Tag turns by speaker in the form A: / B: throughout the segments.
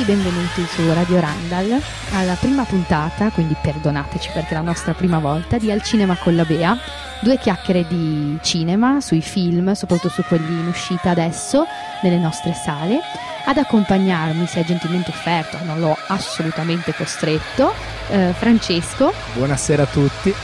A: Tutti, benvenuti su Radio Randall alla prima puntata, quindi perdonateci perché è la nostra prima volta, di Al Cinema con la Bea. Due chiacchiere di cinema, sui film, soprattutto su quelli in uscita adesso, nelle nostre sale. Ad accompagnarmi, si è gentilmente offerto, non l'ho assolutamente costretto, eh, Francesco.
B: Buonasera a tutti.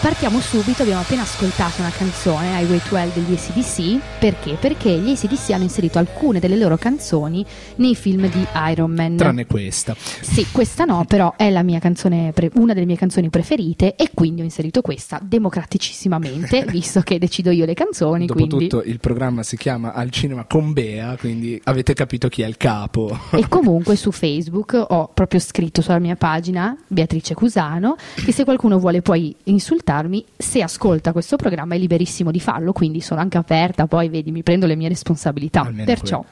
A: Partiamo subito, abbiamo appena ascoltato una canzone, Highway 12 degli ACDC, perché? Perché gli ACDC hanno inserito alcune delle loro canzoni nei film di Iron Man.
B: Tranne questa.
A: Sì, questa no, però è la mia canzone, pre- una delle mie canzoni preferite e quindi ho inserito questa democraticissimamente, visto che decido io le canzoni.
B: Dopotutto
A: quindi...
B: il programma si chiama Al Cinema con Bea, quindi avete capito chi è il capo.
A: E comunque su Facebook ho proprio scritto sulla mia pagina, Beatrice Cusano, che se qualcuno vuole poi insultare ascoltarmi, se ascolta questo programma è liberissimo di farlo, quindi sono anche aperta, poi vedi, mi prendo le mie responsabilità.
B: Almeno
A: Perciò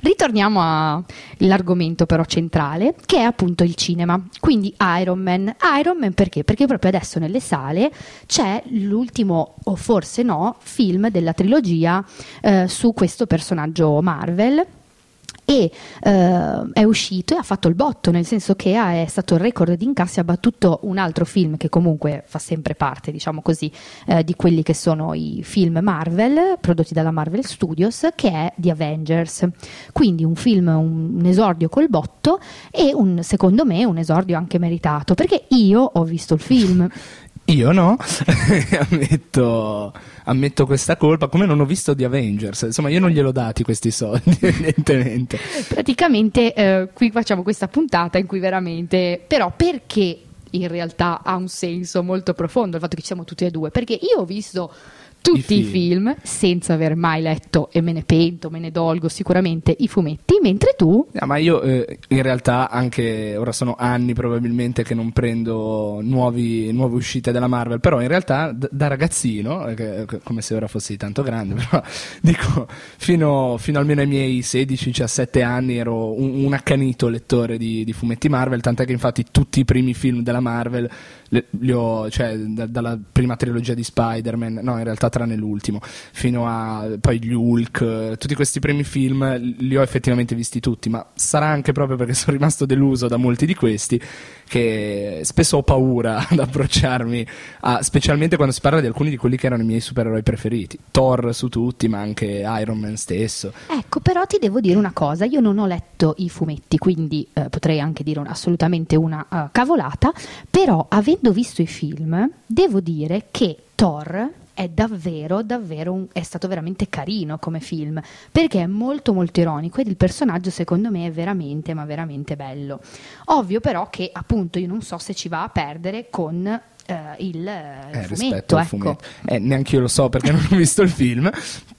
A: ritorniamo all'argomento però centrale, che è appunto il cinema. Quindi Iron Man. Iron Man perché? Perché proprio adesso nelle sale c'è l'ultimo, o forse no, film della trilogia eh, su questo personaggio Marvel e eh, è uscito e ha fatto il botto, nel senso che è stato il record di incassi, ha battuto un altro film che comunque fa sempre parte, diciamo così, eh, di quelli che sono i film Marvel prodotti dalla Marvel Studios, che è The Avengers. Quindi un film, un, un esordio col botto e un, secondo me un esordio anche meritato, perché io ho visto il film.
B: Io no, ammetto, ammetto, questa colpa, come non ho visto The Avengers, insomma io non gliel'ho dati questi soldi, evidentemente.
A: Praticamente eh, qui facciamo questa puntata in cui veramente, però perché in realtà ha un senso molto profondo il fatto che ci siamo tutti e due, perché io ho visto tutti i film. i film. senza aver mai letto e me ne pento, me ne dolgo sicuramente i fumetti, mentre tu...
B: No, ma io eh, in realtà anche ora sono anni probabilmente che non prendo nuovi, nuove uscite della Marvel, però in realtà d- da ragazzino, eh, come se ora fossi tanto grande, però dico fino, fino almeno ai miei 16-17 anni ero un, un accanito lettore di, di fumetti Marvel, tant'è che infatti tutti i primi film della Marvel le, li ho, cioè, da, dalla prima trilogia di Spider-Man, no, in realtà tranne l'ultimo, fino a poi gli Hulk, tutti questi primi film li ho effettivamente visti tutti, ma sarà anche proprio perché sono rimasto deluso da molti di questi che spesso ho paura ad approcciarmi, a, specialmente quando si parla di alcuni di quelli che erano i miei supereroi preferiti. Thor su tutti, ma anche Iron Man stesso.
A: Ecco, però ti devo dire una cosa, io non ho letto i fumetti, quindi eh, potrei anche dire un, assolutamente una uh, cavolata, però avendo visto i film, devo dire che Thor è davvero, davvero un, è stato veramente carino come film perché è molto molto ironico ed il personaggio secondo me è veramente ma veramente bello ovvio però che appunto io non so se ci va a perdere con Uh, il,
B: eh,
A: fumetto,
B: ecco.
A: fumetto.
B: Eh, neanche io lo so perché non ho visto il film,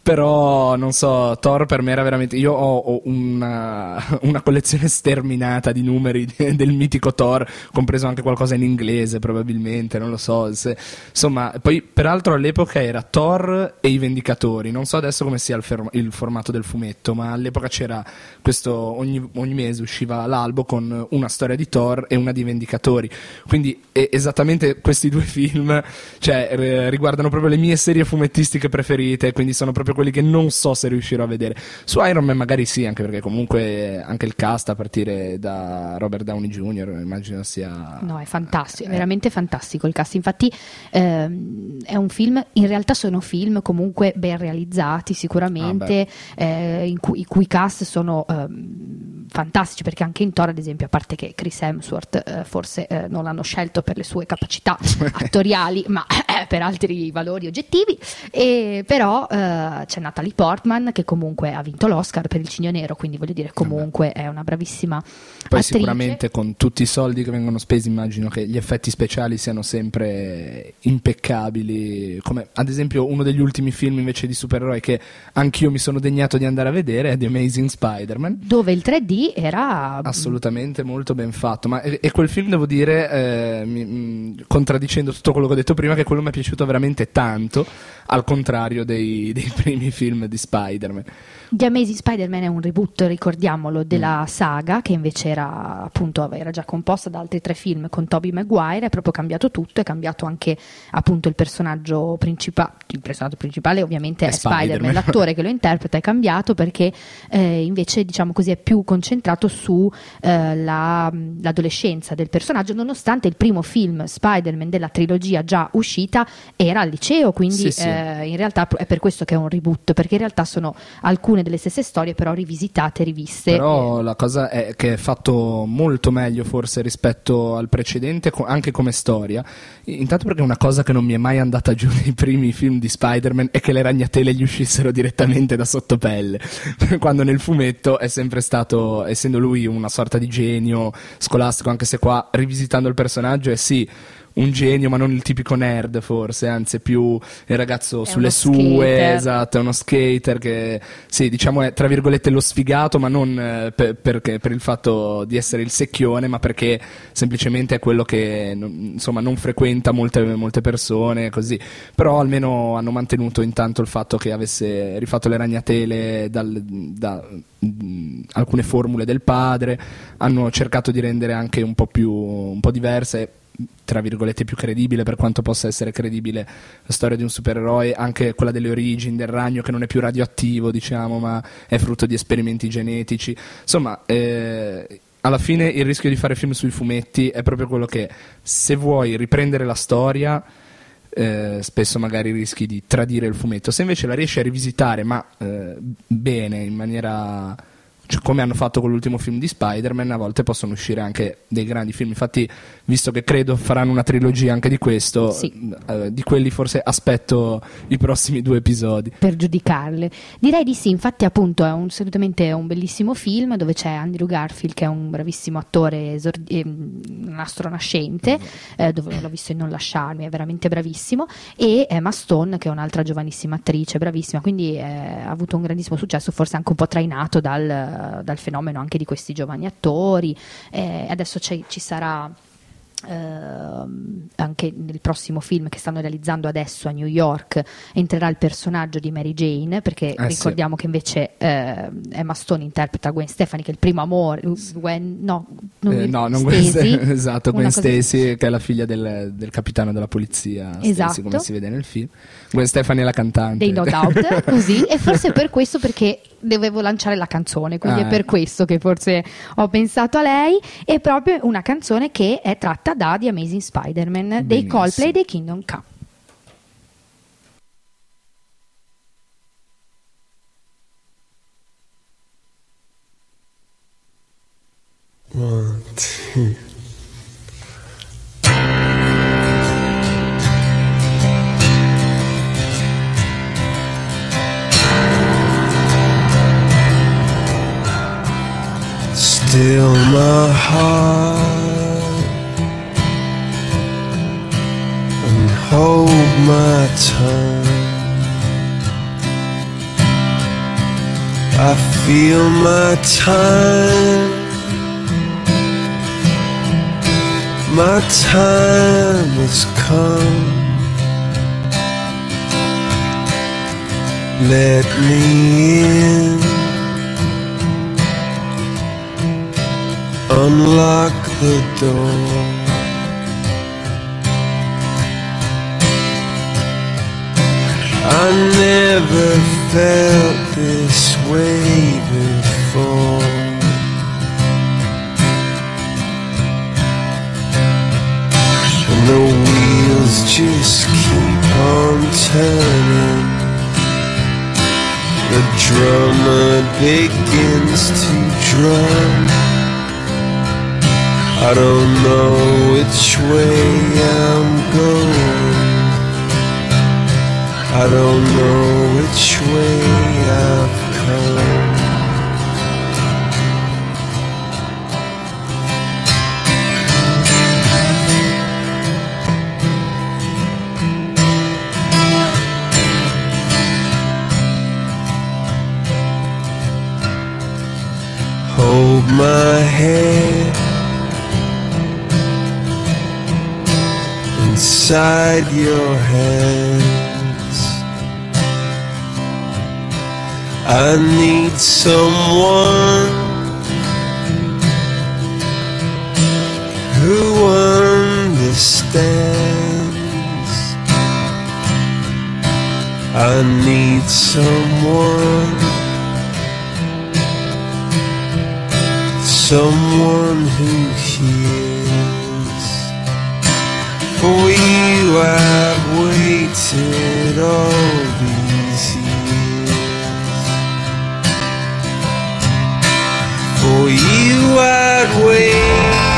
B: però non so, Thor per me era veramente. Io ho, ho una, una, collezione sterminata di numeri del mitico Thor, compreso anche qualcosa in inglese probabilmente, non lo so. Se, insomma, poi peraltro all'epoca era Thor e i Vendicatori. Non so adesso come sia il, fermo, il formato del fumetto, ma all'epoca c'era questo. Ogni, ogni, mese usciva l'albo con una storia di Thor e una di Vendicatori. Quindi esattamente questi due film, cioè, riguardano proprio le mie serie fumettistiche preferite, quindi sono proprio quelli che non so se riuscirò a vedere. Su Iron Man magari sì, anche perché comunque anche il cast a partire da Robert Downey Jr. immagino sia...
A: No, è fantastico, è veramente fantastico il cast. Infatti ehm, è un film, in realtà sono film comunque ben realizzati sicuramente, ah, eh, in cui, i cui cast sono ehm, fantastici, perché anche in Thor ad esempio, a parte che Chris Hemsworth eh, forse eh, non l'hanno scelto per le sue capacità attoriali, ma eh, per altri valori oggettivi. E, però eh, c'è Natalie Portman che comunque ha vinto l'Oscar per il Cigno Nero, quindi voglio dire comunque è una bravissima
B: Poi
A: attrice.
B: sicuramente con tutti i soldi che vengono spesi immagino che gli effetti speciali siano sempre impeccabili, come ad esempio uno degli ultimi film invece di supereroi che anch'io mi sono degnato di andare a vedere è The Amazing Spider-Man.
A: Dove il 3D era
B: assolutamente molto ben fatto, ma e, e quel film devo dire eh, mi, contraddicendo tutto quello che ho detto prima, che quello mi è piaciuto veramente tanto, al contrario dei, dei primi film di Spider-Man.
A: The Amazing Spider-Man è un reboot, ricordiamolo, della mm. saga che invece era appunto era già composta da altri tre film con Toby Maguire, è proprio cambiato tutto, è cambiato anche appunto il personaggio principale, il personaggio principale ovviamente è, è Spider-Man, Spider-Man. l'attore che lo interpreta è cambiato perché eh, invece diciamo così è più concentrato sull'adolescenza eh, del personaggio, nonostante il primo film Spider-Man della trilogia già uscita era al liceo, quindi sì, sì. Eh, in realtà è per questo che è un reboot, perché in realtà sono alcune delle stesse storie però rivisitate, riviste.
B: Però la cosa è che è fatto molto meglio forse rispetto al precedente, anche come storia. Intanto perché una cosa che non mi è mai andata giù nei primi film di Spider-Man è che le ragnatele gli uscissero direttamente da sottopelle, quando nel fumetto è sempre stato, essendo lui una sorta di genio scolastico, anche se qua rivisitando il personaggio è sì un genio, ma non il tipico nerd, forse, anzi, più il ragazzo è sulle sue, skater. esatto, è uno skater che, sì, diciamo è tra virgolette lo sfigato, ma non eh, per, perché, per il fatto di essere il secchione, ma perché semplicemente è quello che, insomma, non frequenta molte, molte persone, così. Però almeno hanno mantenuto intanto il fatto che avesse rifatto le ragnatele dal, da mh, alcune formule del padre, hanno cercato di rendere anche un po' più, un po' diverse tra virgolette più credibile per quanto possa essere credibile la storia di un supereroe, anche quella delle origini del ragno che non è più radioattivo, diciamo, ma è frutto di esperimenti genetici. Insomma, eh, alla fine il rischio di fare film sui fumetti è proprio quello che se vuoi riprendere la storia eh, spesso magari rischi di tradire il fumetto. Se invece la riesci a rivisitare, ma eh, bene, in maniera cioè, come hanno fatto con l'ultimo film di Spider-Man, a volte possono uscire anche dei grandi film. Infatti, visto che credo faranno una trilogia anche di questo, sì. eh, di quelli forse aspetto i prossimi due episodi.
A: Per giudicarle. Direi di sì, infatti appunto è un, assolutamente un bellissimo film dove c'è Andrew Garfield che è un bravissimo attore, esordi- eh, un astro nascente, eh, dove l'ho visto in Non lasciarmi, è veramente bravissimo, e Emma Stone che è un'altra giovanissima attrice, bravissima, quindi eh, ha avuto un grandissimo successo, forse anche un po' trainato dal dal fenomeno anche di questi giovani attori. Eh, adesso ci sarà Uh, anche nel prossimo film che stanno realizzando adesso a New York entrerà il personaggio di Mary Jane perché eh ricordiamo sì. che invece uh, Emma Stone interpreta Gwen Stefani che è il primo amore Gwen, no, non,
B: eh, no, non Gwen Stacy, esatto, Gwen Stacy che è la figlia del, del capitano della polizia esatto. Stacy, come si vede nel film Gwen Stefani è la cantante
A: dei No Doubt così e forse per questo perché dovevo lanciare la canzone, quindi ah, è per ecco. questo che forse ho pensato a lei. È proprio una canzone che è tratta da The Amazing Spider-Man Benissimo. dei Coldplay dei Kingdom Come. One, two. Still my heart and hold my tongue. I feel my time, my time has come. Let me in. Unlock the door. I never felt this way before. And the wheels just keep on turning. The drummer begins to drum. I don't know which way I'm going. I don't know which way I've come. Hold my head inside your hands. I need someone
C: who understands. I need someone. Someone who hears. For you I've waited all these years. For you I'd wait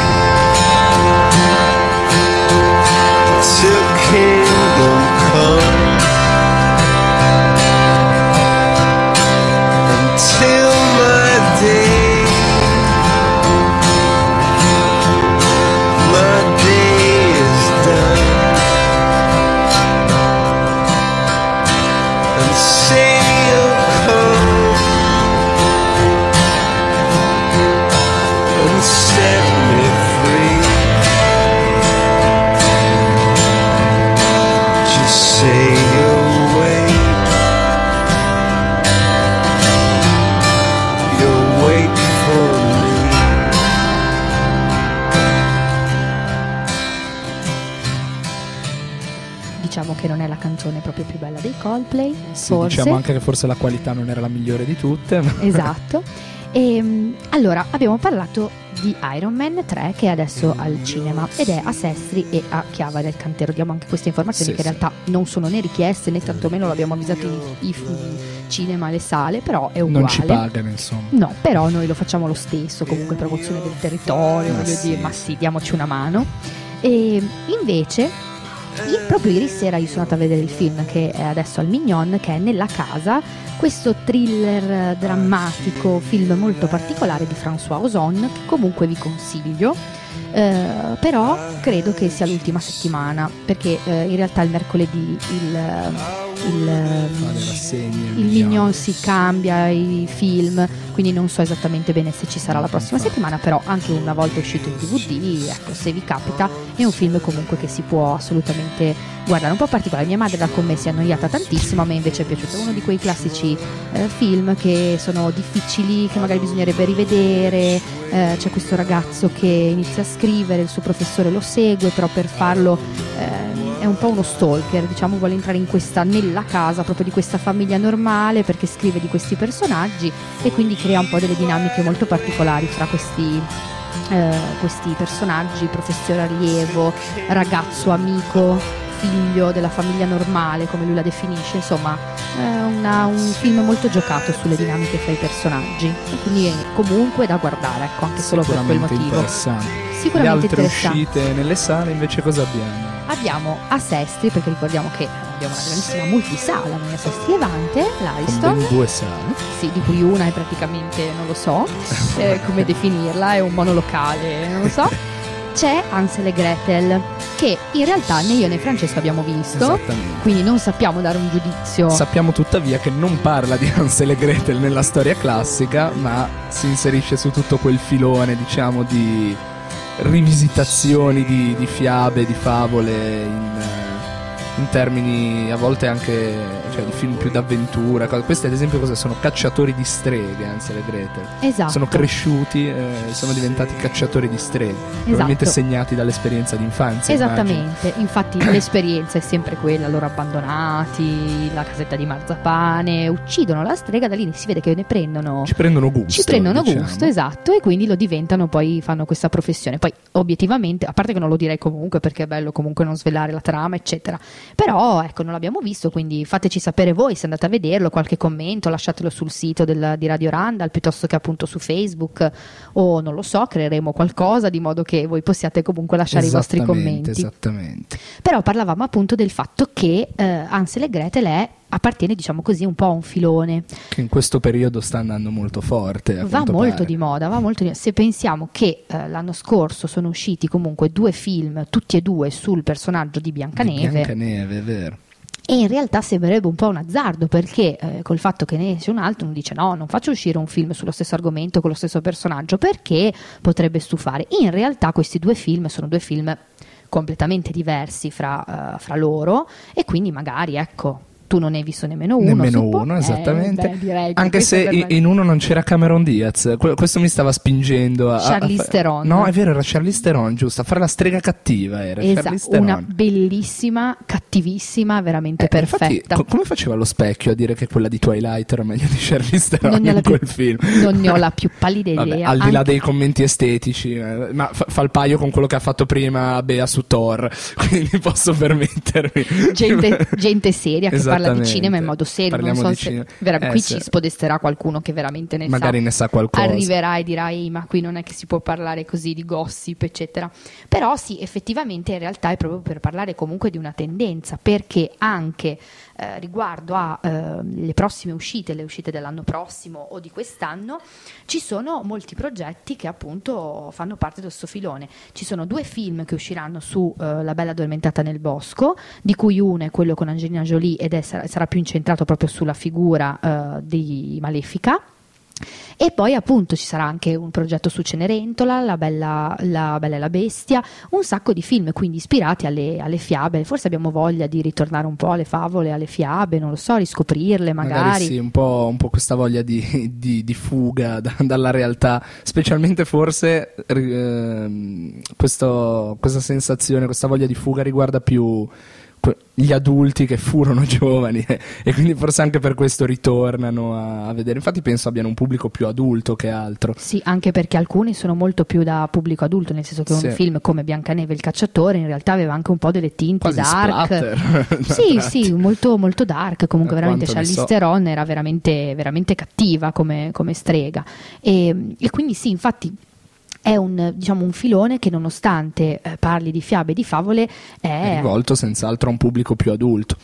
A: canzone proprio più bella dei Coldplay,
B: Sì,
A: forse.
B: diciamo anche che forse la qualità non era la migliore di tutte.
A: Esatto. E, allora, abbiamo parlato di Iron Man 3 che è adesso al cinema ed è a Sestri e a Chiava del Cantero. Diamo anche queste informazioni
B: Sì,
A: che in
B: sì.
A: realtà non sono né richieste né tantomeno l'abbiamo avvisato i, i cinema le sale, però è uguale.
B: Non ci pagano, insomma.
A: No, però noi lo facciamo lo stesso, comunque promozione del territorio,
B: Ma
A: voglio
B: sì.
A: dire, ma sì, diamoci una mano. E invece, i- proprio ieri sera io sono andata a vedere il film che è adesso al Mignon, che è Nella casa, questo thriller drammatico, film molto particolare di François Ozon, che comunque vi consiglio. Eh, però credo che sia l'ultima settimana perché eh, in realtà il mercoledì il, il,
B: le rassegne.
A: il Mignon si cambia i film, quindi non so esattamente bene se ci sarà la prossima settimana, però anche una volta uscito in DVD, ecco, se vi capita, è un film comunque che si può assolutamente guardare, un po' particolare. Mia madre da con me si è annoiata tantissimo, a me invece è piaciuto, uno di quei classici eh, film che sono difficili, che magari bisognerebbe rivedere, eh, c'è questo ragazzo che inizia scrivere, il suo professore lo segue, però per farlo eh, è un po' uno stalker, diciamo, vuole entrare in questa, nella casa proprio di questa famiglia normale perché scrive di questi personaggi e quindi crea un po' delle dinamiche molto particolari fra questi, eh, questi personaggi, professore allievo, ragazzo, amico, figlio della famiglia normale, come lui la definisce, insomma, è una- un film molto giocato sulle dinamiche fra i personaggi e quindi è comunque da guardare, ecco, anche solo per quel motivo.
B: interessante.
A: Sicuramente
B: Le altre uscite nelle sale invece cosa abbiamo?
A: Abbiamo a Sestri, perché ricordiamo che abbiamo una grandissima multisala noi a Sestri Levante,
B: Con
A: l'Ariston,
B: ben due sale.
A: sì, di cui una è praticamente, non lo so eh, come definirla, è un monolocale, non lo so. C'è Ansel e Gretel, che in realtà né io né Francesco abbiamo visto,
B: Esattamente.
A: quindi non sappiamo dare un giudizio.
B: Sappiamo tuttavia che non parla di Hansel e Gretel nella storia classica, ma si inserisce su tutto quel filone, diciamo, di rivisitazioni di, di fiabe, di favole in, in termini a volte anche cioè, di film più d'avventura. Questi ad esempio cosa sono? Cacciatori di streghe, Hansel e Gretel.
A: esatto.
B: Sono cresciuti, eh, sono diventati cacciatori di streghe, probabilmente
A: Esatto.
B: segnati dall'esperienza d'infanzia. immagino.
A: Esattamente, infatti l'esperienza è sempre quella, loro abbandonati, la casetta di marzapane, uccidono la strega, da lì si vede che ne prendono
B: Ci prendono gusto.
A: ci prendono
B: diciamo.
A: gusto, esatto, e quindi lo diventano, poi fanno questa professione. Poi obiettivamente, a parte che non lo direi comunque perché è bello comunque non svelare la trama, eccetera. Però ecco, non l'abbiamo visto, quindi fateci sapere voi se andate a vederlo, qualche commento, lasciatelo sul sito del- di Radio Randall piuttosto che appunto su Facebook o non lo so, creeremo qualcosa di modo che voi possiate comunque lasciare i vostri commenti.
B: Esattamente.
A: Però parlavamo appunto del fatto che eh, Ansel e Gretel è appartiene diciamo così un po' a un filone
B: Che in questo periodo sta andando molto forte.
A: va molto
B: pare.
A: di moda, va molto di Se pensiamo che eh, l'anno scorso sono usciti comunque due film, tutti e due sul personaggio di
B: Di
A: Biancaneve,
B: Biancaneve, è vero.
A: e in realtà sembrerebbe un po' un azzardo perché eh, col fatto che ne esce un altro uno dice no, non faccio uscire un film sullo stesso argomento con lo stesso personaggio perché potrebbe stufare. In realtà questi due film sono due film completamente diversi fra, eh, fra loro e quindi magari ecco tu non hai visto nemmeno uno.
B: Nemmeno uno,
A: Eh,
B: esattamente.
A: beh, direi che
B: Anche se
A: per
B: i-
A: me-
B: in uno non c'era Cameron Diaz. Que- questo mi stava spingendo a.
A: Charlize
B: a
A: Theron.
B: No, è vero, era Charlize Theron, giusto. A fare la strega cattiva era.
A: Esatto, una bellissima, cattivissima, veramente
B: Eh, infatti,
A: perfetta.
B: co- come faceva lo specchio a dire che quella di Twilight era meglio di Charlize Theron
A: non
B: in quel
A: più,
B: film?
A: non ne ho la più pallida
B: Vabbè,
A: idea.
B: al di là
A: Anche-
B: dei commenti estetici, eh, ma fa, fa il paio con quello che ha fatto prima Bea su Thor, quindi posso permettermi.
A: gente, gente seria che parla di cinema in modo serio. Non
B: Parliamo
A: so
B: di
A: se vera-
B: Eh,
A: qui
B: se-
A: ci spodesterà qualcuno che veramente ne
B: Magari
A: sa.
B: ne sa qualcosa.
A: Arriverà e dirà: Ehi, ma qui non è che si può parlare così di gossip, eccetera. Però sì, effettivamente in realtà è proprio per parlare comunque di una tendenza, perché anche eh, riguardo alle prossime uscite, le uscite dell'anno prossimo o di quest'anno, ci sono molti progetti che appunto fanno parte del suo filone. Ci sono due film che usciranno su eh, La Bella Addormentata nel Bosco, di cui uno è quello con Angelina Jolie ed è, sarà, sarà più incentrato proprio sulla figura eh, di Malefica. E poi appunto ci sarà anche un progetto su Cenerentola, La Bella, la Bella e la Bestia, un sacco di film quindi ispirati alle, alle fiabe. Forse abbiamo voglia di ritornare un po' alle favole, alle fiabe, non lo so, riscoprirle magari.
B: sì, un po', un po' questa voglia di, di- di fuga da- dalla realtà, specialmente forse ehm, questo- questa sensazione, questa voglia di fuga riguarda più gli adulti che furono giovani eh, e quindi forse anche per questo ritornano a, a vedere. Infatti penso abbiano un pubblico più adulto che altro.
A: Sì, anche perché alcuni sono molto più da pubblico adulto, nel senso che
B: Sì.
A: un film come Biancaneve e il cacciatore in realtà aveva anche un po' delle tinte
B: Quasi
A: dark. Sì, sì, molto, molto dark. Comunque,
B: Da
A: veramente Charlize
B: so.
A: Theron era veramente, veramente cattiva come, come strega. E, e quindi, sì, infatti. È un, diciamo, un filone che, nonostante eh, parli di fiabe e di favole,
B: È
A: è
B: rivolto senz'altro a un pubblico più adulto.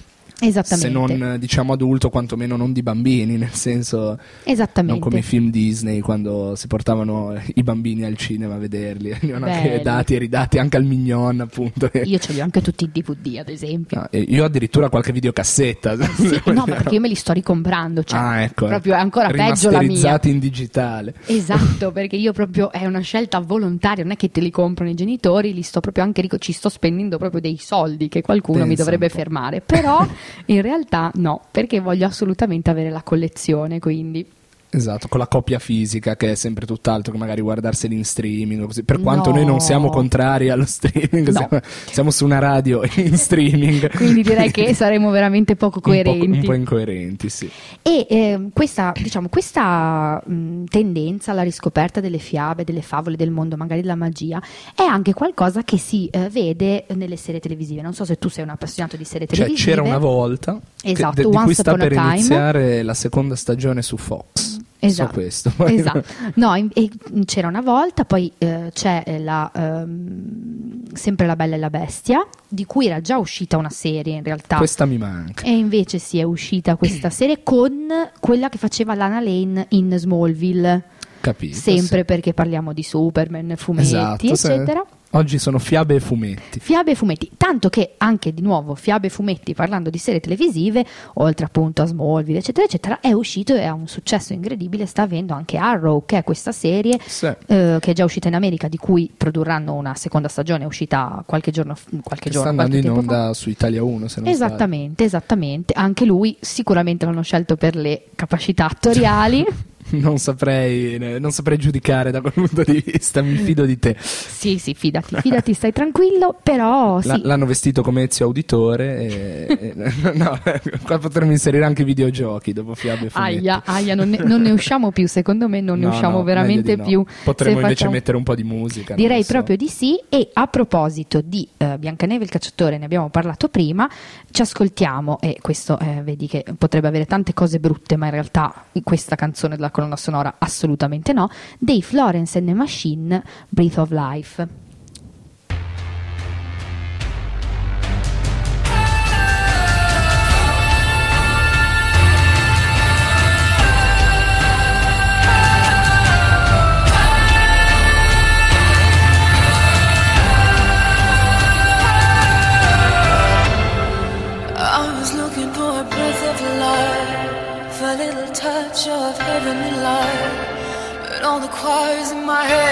A: Esattamente.
B: Se non eh, diciamo adulto, quantomeno non di bambini, nel senso
A: esattamente.
B: non come i film Disney quando si portavano eh, i bambini al cinema a vederli, venivano anche dati e ridati anche al Mignon, appunto.
A: Io ce li ho anche tutti i DVD, ad esempio.
B: E io addirittura qualche videocassetta.
A: Sì, no, ma perché io me li sto ricomprando, cioè,
B: ah, ecco,
A: proprio è ancora peggio la mia.
B: In digitale.
A: Esatto, perché io proprio è una scelta volontaria, non è che te li comprano i genitori, li sto proprio anche ci sto spendendo proprio dei soldi che qualcuno mi
B: Pensa
A: dovrebbe
B: un po'.
A: fermare, però in realtà no, perché voglio assolutamente avere la collezione, quindi
B: Esatto, con la copia fisica che è sempre tutt'altro che magari guardarseli in streaming così. Per quanto
A: No.
B: noi non siamo contrari allo streaming,
A: No.
B: siamo, siamo su una radio in streaming.
A: quindi direi che saremo veramente poco
B: Un po',
A: coerenti.
B: un po' incoerenti, sì.
A: E ehm, questa, diciamo, questa mh, tendenza alla riscoperta delle fiabe, delle favole del mondo, magari della magia, è anche qualcosa che si eh, vede nelle serie televisive. Non so se tu sei un appassionato di serie
B: Cioè,
A: televisive.
B: c'era una volta che-
A: Esatto,
B: de- di cui sta per
A: Time.
B: iniziare la seconda stagione su Fox.
A: Esatto.
B: So questo.
A: Esatto. No, in- e c'era una volta, poi eh, c'è la, ehm, sempre La Bella e la Bestia, di cui era già uscita una serie in realtà.
B: Questa mi manca.
A: E invece si è uscita questa serie con quella che faceva Lana Lane in Smallville.
B: Capito?
A: sempre
B: sì.
A: perché parliamo di Superman, fumetti,
B: Esatto, sì. Oggi sono fiabe e fumetti.
A: Fiabe e fumetti, tanto che anche di nuovo fiabe e fumetti parlando di serie televisive, oltre appunto a Smallville, eccetera, eccetera, è uscito e ha un successo incredibile. Sta avendo anche Arrow, che è questa serie
B: Sì.
A: eh, che è già uscita in America, di cui produrranno una seconda stagione, è uscita qualche giorno, qualche
B: Che
A: giorno
B: sta andando in
A: tempo fa.
B: onda su Italia 1, se non
A: Esattamente, esattamente. Anche lui sicuramente l'hanno scelto per le capacità attoriali.
B: Non saprei, eh, non saprei giudicare da quel punto di vista, mi fido di te.
A: sì, sì, fidati, fidati, stai tranquillo, però sì.
B: l'hanno vestito come Ezio Auditore e, e- no, qua potremmo inserire anche i videogiochi dopo fiabe e fumetti.
A: Aia, aia, non ne, non ne usciamo più, secondo me non ne
B: No,
A: usciamo
B: no,
A: veramente
B: no.
A: più.
B: Potremmo invece
A: facciamo-
B: mettere un po' di musica.
A: Direi
B: so.
A: proprio di sì e a proposito di eh, Biancaneve il cacciatore, ne abbiamo parlato prima, ci ascoltiamo e questo eh, vedi che potrebbe avere tante cose brutte, ma in realtà questa canzone della colonna sonora assolutamente no, dei Florence and the Machine Breath of Life.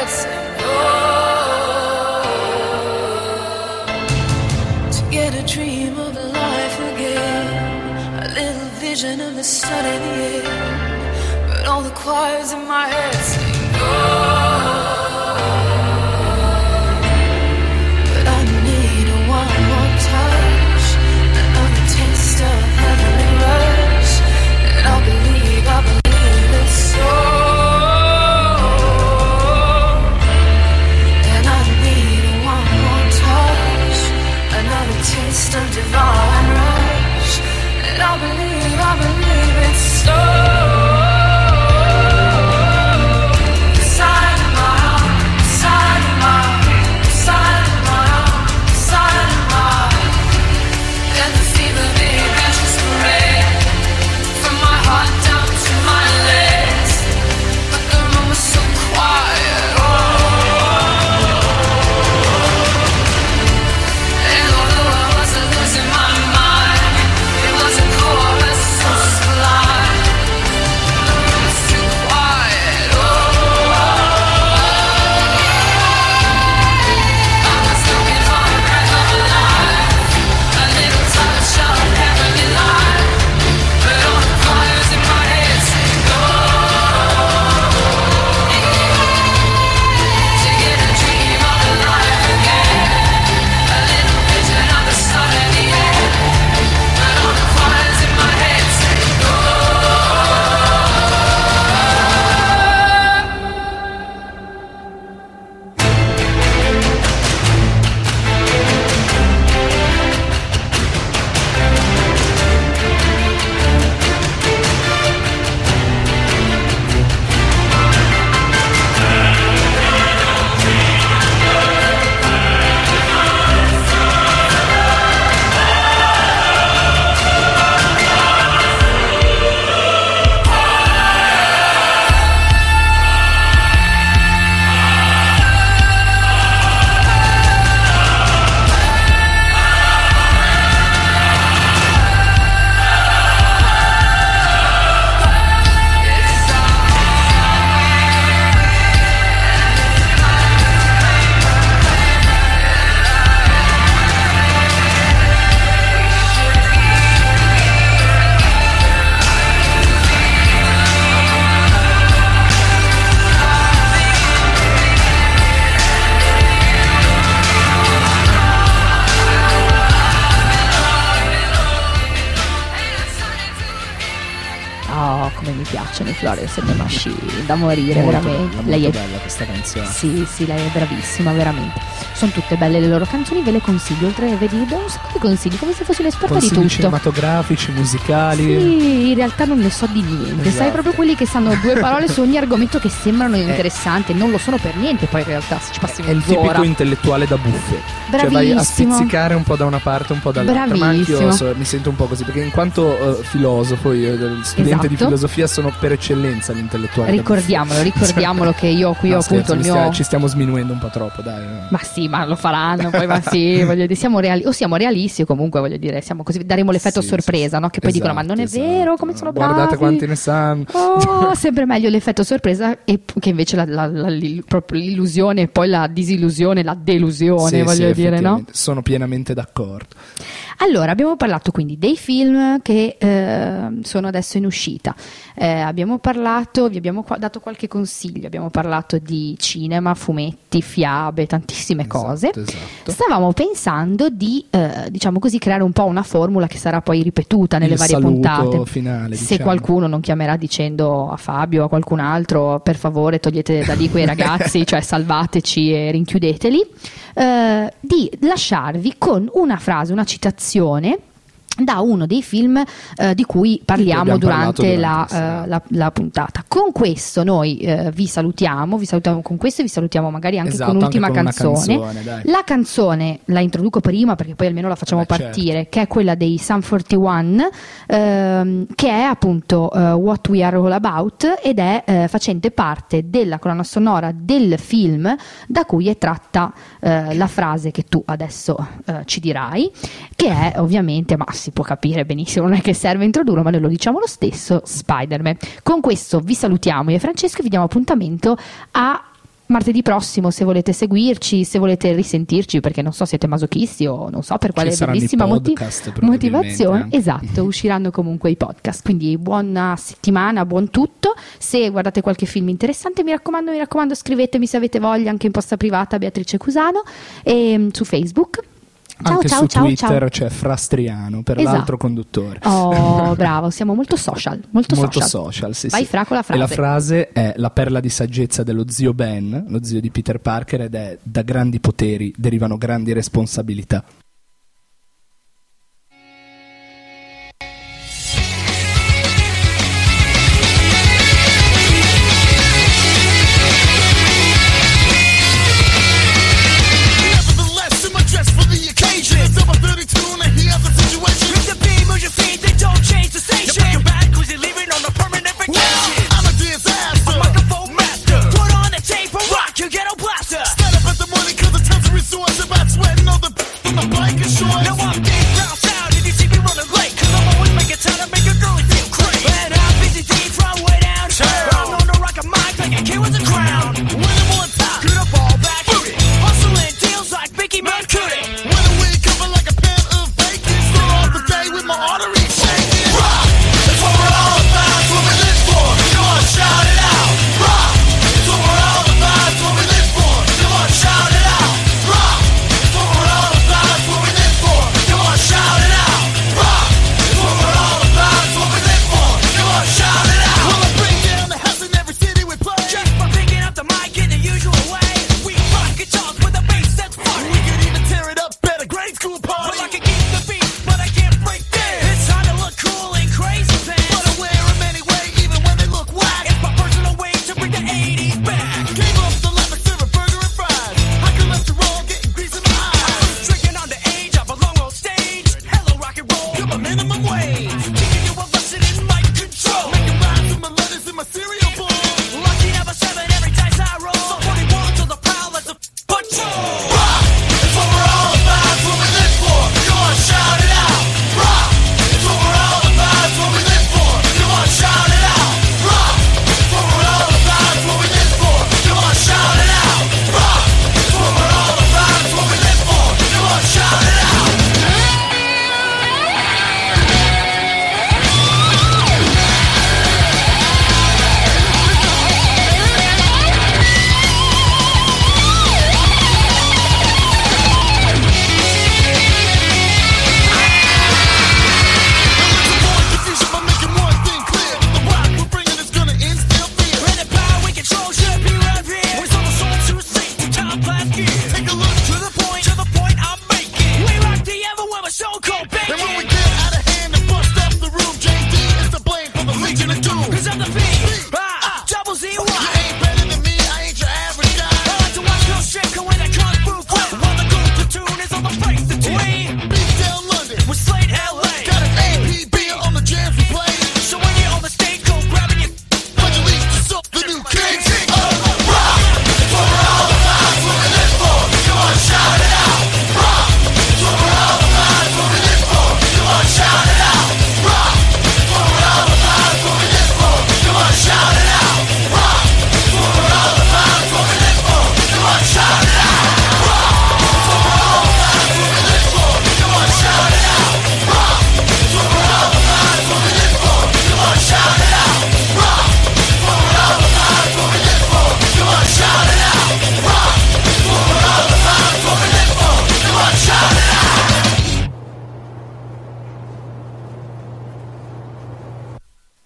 D: Said no. Oh. To get a dream of life again, a little vision of the sun in the air, but all the choirs in my head sing But
A: Florence and the Machine, da morire,
B: Molto
A: veramente.
B: bella,
A: lei è
B: bella questa canzone.
A: Sì, sì, lei è bravissima, veramente. Sono tutte belle le loro canzoni, ve le consiglio. Oltre, vedi, do un sacco di consigli, come se fossi un'esperta di
B: Consigli
A: tutto.
B: cinematografici, musicali.
A: Sì, in realtà non ne so di niente. Sai
B: Esatto.
A: proprio quelli che sanno due parole su ogni argomento che sembrano interessanti, non lo sono per niente. Poi in realtà se ci passi
B: È il
A: mezz'ora.
B: tipico intellettuale da buffet. Cioè vai a
A: Bravissimo.
B: spizzicare un po' da una parte, un po' dall'altra. Ma anch'io
A: Bravissimo.
B: so- mi sento un po' così, perché in quanto eh, filosofo, io eh, studente di
A: Esatto.
B: filosofia, sono per eccellenza l'intellettuale.
A: Ricordiamolo, ricordiamolo che io qui
B: buffet.
A: ho
B: No,
A: appunto
B: scherzo,
A: il
B: mi
A: mio.
B: stia- ci stiamo sminuendo un po' troppo, dai. eh.
A: Ma sì, ma lo faranno, poi ma sì, voglio dire, siamo reali- o siamo realisti comunque voglio dire, siamo così, daremo l'effetto
B: Sì,
A: sorpresa,
B: sì,
A: no? Che poi dicono, ma non è
B: esatto,
A: vero,
B: esatto.
A: come sono bravi.
B: Guardate quanti ne sanno.
A: Oh, sempre meglio l'effetto sorpresa e che invece la- la- la- l'illusione e poi la disillusione, la delusione, voglio dire, no?
B: Sono pienamente d'accordo.
A: Allora, abbiamo parlato quindi dei film che eh, sono adesso in uscita. Eh, abbiamo parlato, vi abbiamo qua- dato qualche consiglio, abbiamo parlato di cinema, fumetti, fiabe, tantissime cose.
B: Esatto, esatto.
A: Stavamo pensando di, eh, diciamo così, creare un po' una formula che sarà poi ripetuta nelle
B: Il
A: varie puntate.
B: finale,
A: Se
B: diciamo.
A: qualcuno non chiamerà dicendo a Fabio o a qualcun altro, per favore togliete da lì quei ragazzi, cioè salvateci e rinchiudeteli, eh, di lasciarvi con una frase, una citazione passione da uno dei film eh, di cui parliamo durante,
B: durante
A: la,
B: la
A: eh, la- la puntata. Con questo noi eh, vi salutiamo, vi salutiamo con questo e vi salutiamo magari anche
B: Esatto,
A: con
B: una
A: canzone.
B: canzone.
A: La canzone la introduco prima perché poi almeno la facciamo
B: Beh, certo.
A: partire, che è quella dei Sum 41, ehm, che è appunto eh, What We Are All About ed è eh, facente parte della colonna sonora del film da cui è tratta eh, la frase che tu adesso eh, ci dirai, che è ovviamente, ma si può capire benissimo, non è che serve introdurlo, ma noi lo diciamo lo stesso, Spider-Man. Con questo vi salutiamo io e Francesco e vi diamo appuntamento a martedì prossimo se volete seguirci, se volete risentirci, perché non so siete masochisti o non so per quale bellissima
E: podcast, motiv-
A: motivazione. Esatto, usciranno comunque i podcast. Quindi buona settimana, buon tutto. Se guardate qualche film interessante, mi raccomando, mi raccomando, scrivetemi se avete voglia anche in posta privata Beatrice Cusano e, su Facebook
E: anche
A: ciao,
E: su
A: ciao,
E: Twitter
A: ciao.
E: c'è Frastriano per
A: esatto.
E: l'altro conduttore.
A: Oh, bravo, siamo molto social. Molto,
E: molto
A: social.
E: social sì,
A: Vai
E: sì.
A: fra con la frase.
E: E la
A: frase
E: è la perla di saggezza dello zio Ben, lo zio di Peter Parker, ed è da grandi poteri derivano grandi responsabilità.